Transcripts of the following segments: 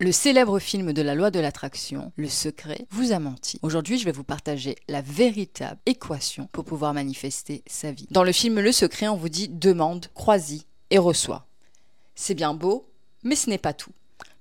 Le célèbre film de la loi de l'attraction, Le Secret, vous a menti. Aujourd'hui, je vais vous partager la véritable équation pour pouvoir manifester sa vie. Dans le film Le Secret, on vous dit demande, crois-y et reçois. C'est bien beau, mais ce n'est pas tout.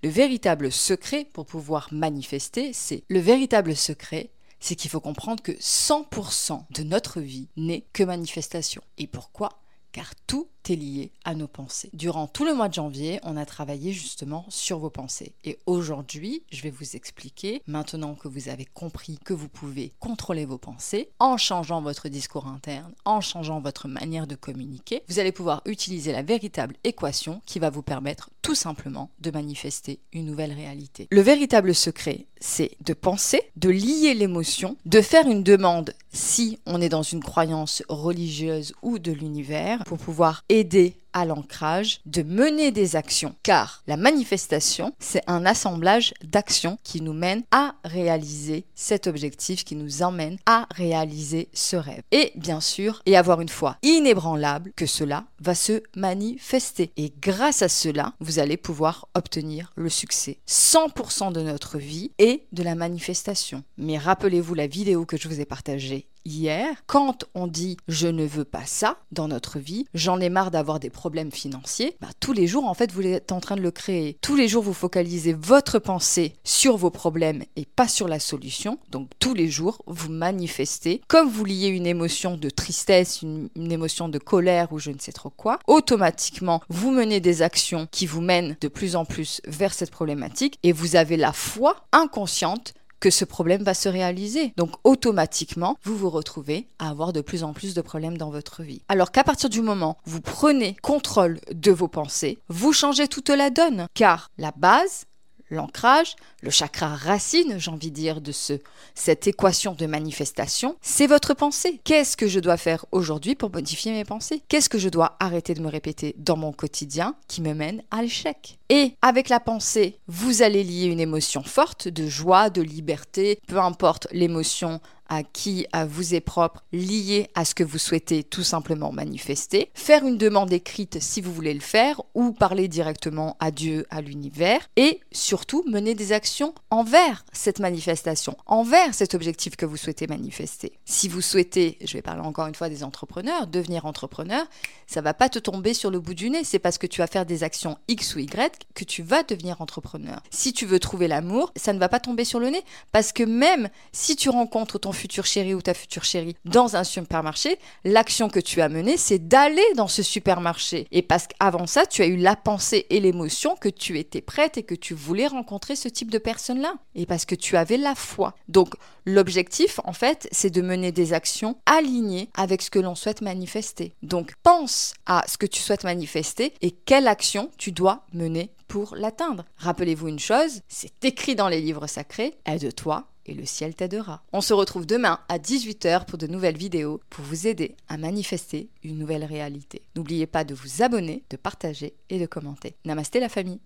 Le véritable secret pour pouvoir manifester, c'est le véritable secret, c'est qu'il faut comprendre que 100% de notre vie n'est que manifestation. Et pourquoi? Car tout lié à nos pensées. Durant tout le mois de janvier, on a travaillé justement sur vos pensées. Et aujourd'hui, je vais vous expliquer, maintenant que vous avez compris que vous pouvez contrôler vos pensées, en changeant votre discours interne, en changeant votre manière de communiquer, vous allez pouvoir utiliser la véritable équation qui va vous permettre tout simplement de manifester une nouvelle réalité. Le véritable secret, c'est de penser, de lier l'émotion, de faire une demande si on est dans une croyance religieuse ou de l'univers pour pouvoir aider à l'ancrage de mener des actions, car la manifestation, c'est un assemblage d'actions qui nous mène à réaliser cet objectif, qui nous emmène à réaliser ce rêve. Et bien sûr, et avoir une foi inébranlable que cela va se manifester. Et grâce à cela, vous allez pouvoir obtenir le succès. 100% de notre vie et de la manifestation. Mais rappelez-vous la vidéo que je vous ai partagée hier, quand on dit je ne veux pas ça dans notre vie, j'en ai marre d'avoir des problèmes financiers, bah, tous les jours en fait vous êtes en train de le créer. Tous les jours vous focalisez votre pensée sur vos problèmes et pas sur la solution. Donc tous les jours vous manifestez comme vous liez une émotion de tristesse, une, une émotion de colère ou je ne sais trop quoi, automatiquement vous menez des actions qui vous mènent de plus en plus vers cette problématique et vous avez la foi inconsciente que ce problème va se réaliser. Donc automatiquement, vous vous retrouvez à avoir de plus en plus de problèmes dans votre vie. Alors qu'à partir du moment où vous prenez contrôle de vos pensées, vous changez toute la donne. Car la base, l'ancrage, le chakra racine, j'ai envie de dire, de ce, cette équation de manifestation, c'est votre pensée. Qu'est-ce que je dois faire aujourd'hui pour modifier mes pensées? Qu'est-ce que je dois arrêter de me répéter dans mon quotidien qui me mène à l'échec? Et avec la pensée, vous allez lier une émotion forte de joie, de liberté, peu importe l'émotion à qui à vous est propre, lié à ce que vous souhaitez tout simplement manifester, faire une demande écrite si vous voulez le faire, ou parler directement à Dieu, à l'univers, et surtout mener des actions envers cette manifestation, envers cet objectif que vous souhaitez manifester. Si vous souhaitez, je vais parler encore une fois des entrepreneurs, devenir entrepreneur, ça va pas te tomber sur le bout du nez, c'est parce que tu vas faire des actions X ou Y que tu vas devenir entrepreneur. Si tu veux trouver l'amour, ça ne va pas tomber sur le nez, parce que même si tu rencontres ton futur chéri ou ta future chérie dans un supermarché, l'action que tu as menée, c'est d'aller dans ce supermarché. Et parce qu'avant ça, tu as eu la pensée et l'émotion que tu étais prête et que tu voulais rencontrer ce type de personne-là. Et parce que tu avais la foi. Donc, l'objectif, en fait, c'est de mener des actions alignées avec ce que l'on souhaite manifester. Donc, pense à ce que tu souhaites manifester et quelle action tu dois mener pour l'atteindre. Rappelez-vous une chose, c'est écrit dans les livres sacrés, aide-toi et le ciel t'aidera. On se retrouve demain à 18h pour de nouvelles vidéos pour vous aider à manifester une nouvelle réalité. N'oubliez pas de vous abonner, de partager et de commenter. Namasté la famille